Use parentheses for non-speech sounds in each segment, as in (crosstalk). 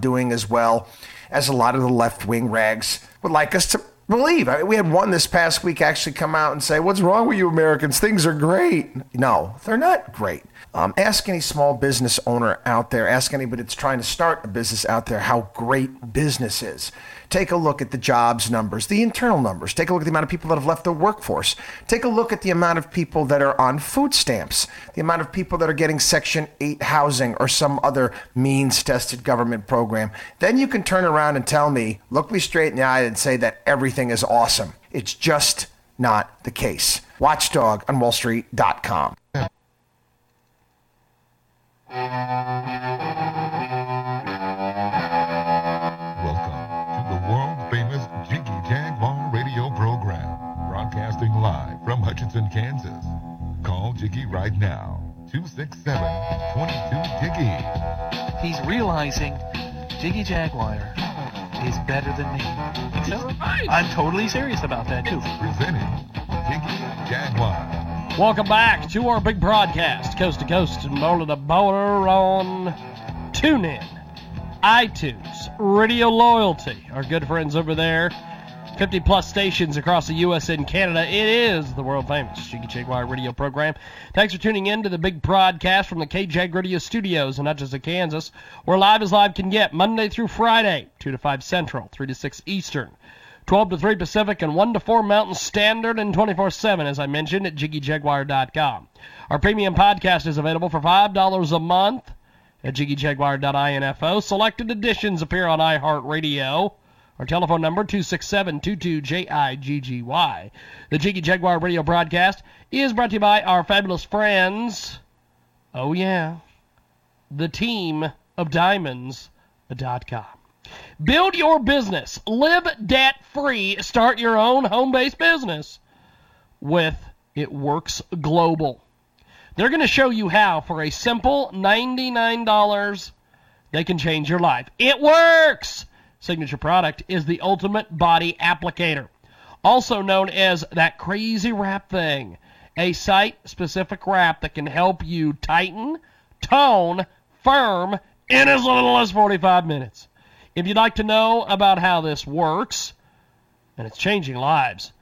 doing as well as a lot of the left wing rags would like us to believe. I mean, we had one this past week actually come out and say, What's wrong with you Americans? Things are great. No, they're not great. Um, ask any small business owner out there, ask anybody that's trying to start a business out there how great business is. Take a look at the jobs numbers, the internal numbers. Take a look at the amount of people that have left the workforce. Take a look at the amount of people that are on food stamps, the amount of people that are getting Section 8 housing or some other means tested government program. Then you can turn around and tell me, look me straight in the eye and say that everything is awesome. It's just not the case. Watchdog on WallStreet.com. realizing Jiggy Jaguar is better than me. So I'm totally serious about that too. Presenting Jiggy Jaguar. Welcome back to our big broadcast, coast to coast and border to border on TuneIn, iTunes, Radio Loyalty, our good friends over there. 50 plus stations across the U.S. and Canada. It is the world famous Jiggy Jaguar radio program. Thanks for tuning in to the big broadcast from the KJAG Radio Studios in Hutchinson, Kansas, where live as live can get Monday through Friday, 2 to 5 Central, 3 to 6 Eastern. 12 to 3 Pacific and 1 to 4 Mountain Standard and 24/7 as I mentioned at jiggyjaguar.com. Our premium podcast is available for $5 a month at jiggyjaguar.info. Selected editions appear on iHeartRadio. Our telephone number 267-22-JIGGY. The Jiggy Jaguar radio broadcast is brought to you by our fabulous friends. Oh yeah. The team of diamonds.com. Build your business. Live debt free. Start your own home based business with It Works Global. They're going to show you how for a simple $99 they can change your life. It works! Signature product is the Ultimate Body Applicator, also known as that crazy wrap thing. A site specific wrap that can help you tighten, tone, firm in as little as 45 minutes. If you'd like to know about how this works, and it's changing lives,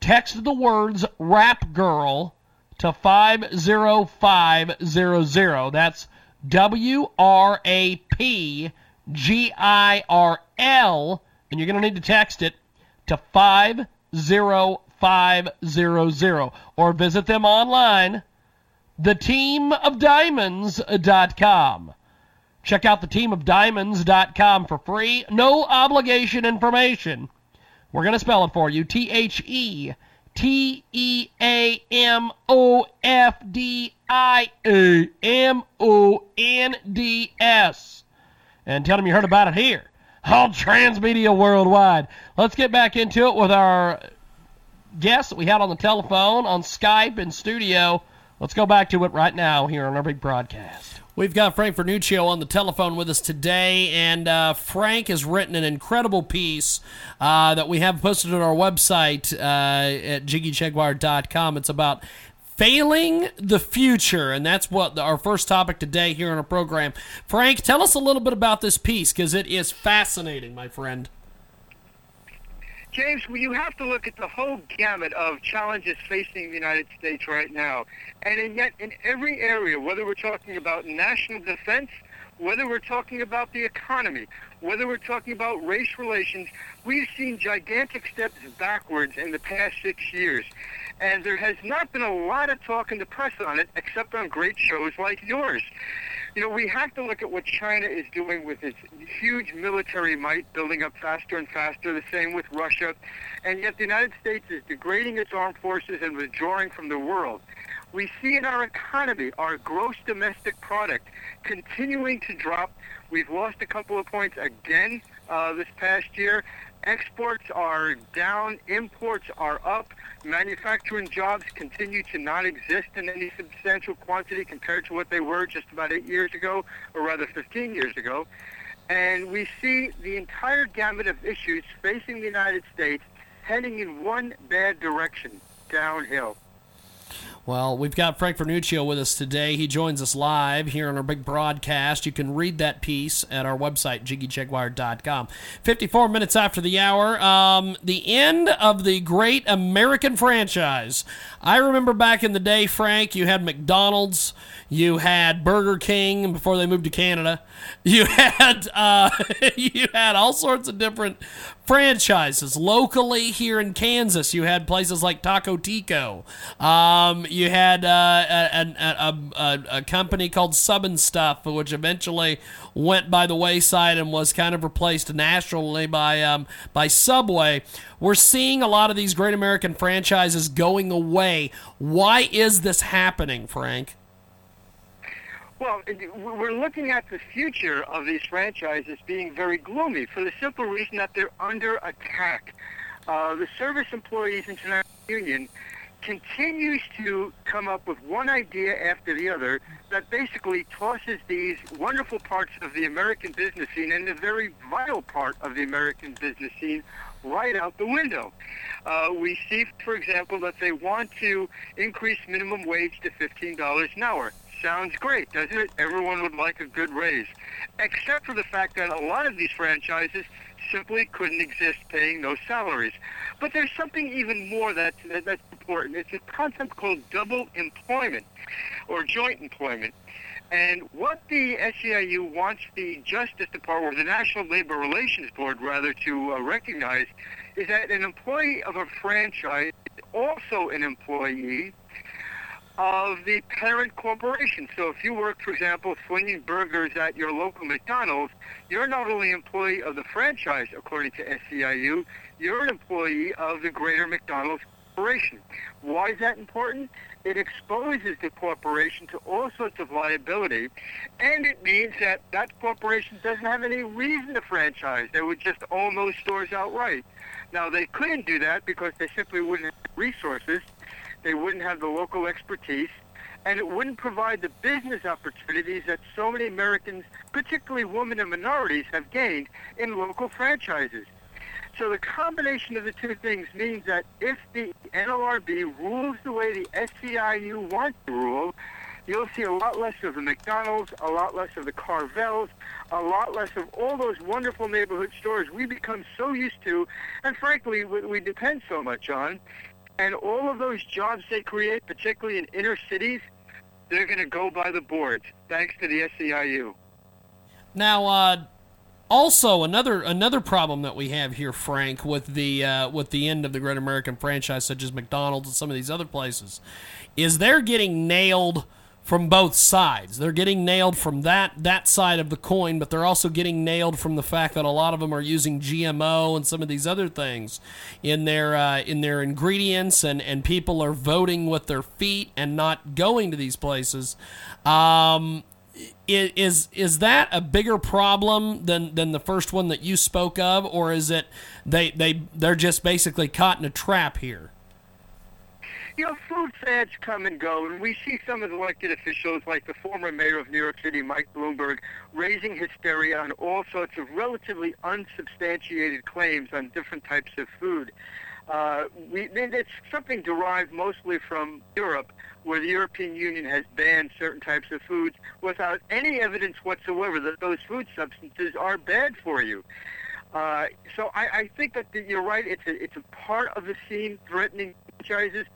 text the words Wrap Girl to 50500. That's W R A P G I R L, and you're going to need to text it to 50500 or visit them online, theteamofdiamonds.com. Check out theteamofdiamonds.com for free, no obligation information. We're going to spell it for you T H E T E A M O F D I A M O N D S. And tell them you heard about it here on Transmedia Worldwide. Let's get back into it with our guests that we had on the telephone, on Skype, in studio. Let's go back to it right now here on our big broadcast. We've got Frank Vernuccio on the telephone with us today, and uh, Frank has written an incredible piece uh, that we have posted on our website uh, at jiggyjaguar.com. It's about failing the future, and that's what the, our first topic today here on our program. Frank, tell us a little bit about this piece because it is fascinating, my friend. James, well, you have to look at the whole gamut of challenges facing the United States right now. And in yet in every area, whether we're talking about national defense, whether we're talking about the economy, whether we're talking about race relations, we've seen gigantic steps backwards in the past six years. And there has not been a lot of talk in the press on it, except on great shows like yours. You know, we have to look at what China is doing with its huge military might, building up faster and faster, the same with Russia. And yet the United States is degrading its armed forces and withdrawing from the world. We see in our economy, our gross domestic product continuing to drop. We've lost a couple of points again uh, this past year. Exports are down, imports are up. Manufacturing jobs continue to not exist in any substantial quantity compared to what they were just about eight years ago, or rather 15 years ago. And we see the entire gamut of issues facing the United States heading in one bad direction, downhill. Well, we've got Frank Vernuccio with us today. He joins us live here on our big broadcast. You can read that piece at our website, jiggyjaguar.com. 54 minutes after the hour, um, the end of the great American franchise. I remember back in the day, Frank, you had McDonald's, you had Burger King before they moved to Canada, you (laughs) had uh, (laughs) you had all sorts of different franchises locally here in Kansas. You had places like Taco Tico. Um, you had uh, a, a, a, a, company called Sub and Stuff, which eventually went by the wayside and was kind of replaced nationally by um, by Subway. We're seeing a lot of these great American franchises going away. Why is this happening, Frank? Well, we're looking at the future of these franchises being very gloomy for the simple reason that they're under attack. Uh, the Service Employees International Union continues to come up with one idea after the other that basically tosses these wonderful parts of the American business scene and the very vital part of the American business scene right out the window. Uh, we see, for example, that they want to increase minimum wage to $15 an hour sounds great, doesn't it? Everyone would like a good raise. Except for the fact that a lot of these franchises simply couldn't exist paying those salaries. But there's something even more that, that that's important. It's a concept called double employment or joint employment. And what the SEIU wants the Justice Department, or the National Labor Relations Board, rather, to uh, recognize is that an employee of a franchise is also an employee of the parent corporation. So if you work, for example, flinging burgers at your local McDonald's, you're not only an employee of the franchise, according to SEIU, you're an employee of the greater McDonald's corporation. Why is that important? It exposes the corporation to all sorts of liability, and it means that that corporation doesn't have any reason to franchise. They would just own those stores outright. Now, they couldn't do that because they simply wouldn't have resources they wouldn't have the local expertise, and it wouldn't provide the business opportunities that so many Americans, particularly women and minorities, have gained in local franchises. So the combination of the two things means that if the NLRB rules the way the SEIU wants to rule, you'll see a lot less of the McDonald's, a lot less of the Carvels, a lot less of all those wonderful neighborhood stores we become so used to, and frankly, we, we depend so much on. And all of those jobs they create, particularly in inner cities, they're going to go by the boards, thanks to the SEIU. Now, uh, also another another problem that we have here, Frank, with the uh, with the end of the Great American franchise, such as McDonald's and some of these other places, is they're getting nailed from both sides. They're getting nailed from that that side of the coin, but they're also getting nailed from the fact that a lot of them are using GMO and some of these other things in their uh, in their ingredients, and and people are voting with their feet and not going to these places. Um, is is that a bigger problem than than the first one that you spoke of, or is it they they they're just basically caught in a trap here? You know, food fads come and go, and we see some of the elected officials, like the former mayor of New York City, Mike Bloomberg, raising hysteria on all sorts of relatively unsubstantiated claims on different types of food. Uh, we, it's something derived mostly from Europe, where the European Union has banned certain types of foods without any evidence whatsoever that those food substances are bad for you. Uh, so I, I think that the, you're right. It's a, it's a part of the scene threatening franchises,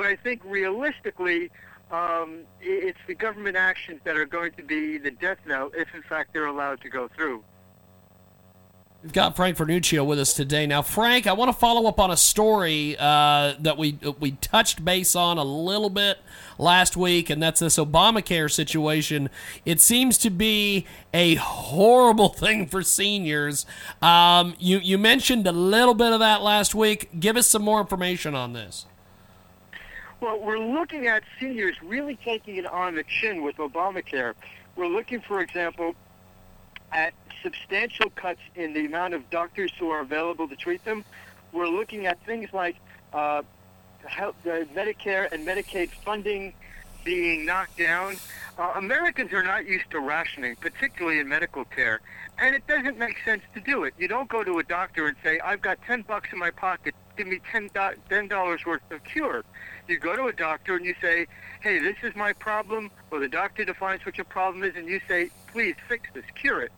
but I think realistically, um, it's the government actions that are going to be the death knell if, in fact, they're allowed to go through. We've got Frank Vernuccio with us today. Now, Frank, I want to follow up on a story uh, that we we touched base on a little bit last week, and that's this Obamacare situation. It seems to be a horrible (laughs) thing for seniors. Um, you you mentioned a little bit of that last week. Give us some more information on this. Well, we're looking at seniors really taking it on the chin with Obamacare. We're looking, for example, at substantial cuts in the amount of doctors who are available to treat them. We're looking at things like uh, health, the Medicare and Medicaid funding being knocked down. Uh, Americans are not used to rationing, particularly in medical care, and it doesn't make sense to do it. You don't go to a doctor and say, "I've got ten bucks in my pocket, give me ten dollars worth of cure." You go to a doctor and you say, "Hey, this is my problem," or the doctor defines what your problem is, and you say, "Please fix this, cure it."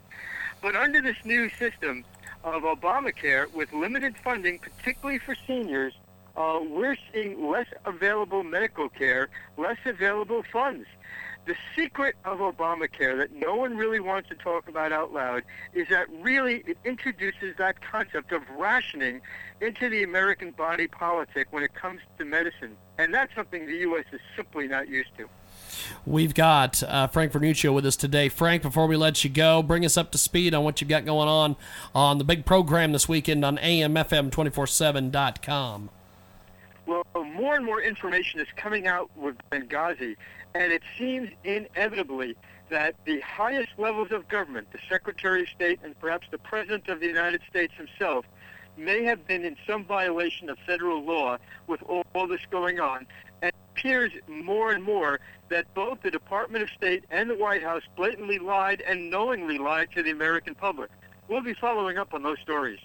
But under this new system of Obamacare, with limited funding, particularly for seniors, uh, we're seeing less available medical care, less available funds. The secret of Obamacare that no one really wants to talk about out loud is that really it introduces that concept of rationing into the American body politic when it comes to medicine. And that's something the U.S. is simply not used to. We've got uh, Frank Vernuccio with us today. Frank, before we let you go, bring us up to speed on what you've got going on on the big program this weekend on AMFM247.com. Well, more and more information is coming out with Benghazi, and it seems inevitably that the highest levels of government, the Secretary of State and perhaps the President of the United States himself, may have been in some violation of federal law with all, all this going on. And it appears more and more that both the Department of State and the White House blatantly lied and knowingly lied to the American public. We'll be following up on those stories.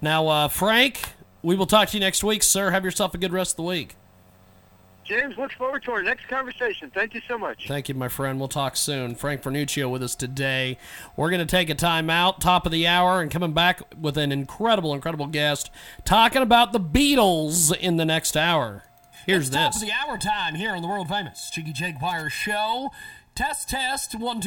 Now, uh, Frank, we will talk to you next week, sir. Have yourself a good rest of the week. James, look forward to our next conversation. Thank you so much. Thank you, my friend. We'll talk soon. Frank Vernuccio with us today. We're going to take a time out, top of the hour, and coming back with an incredible, incredible guest talking about the Beatles in the next hour. Here's it's this. Top of the hour time here on the world famous Jiggy Jaguar Show. Test, test, one, two.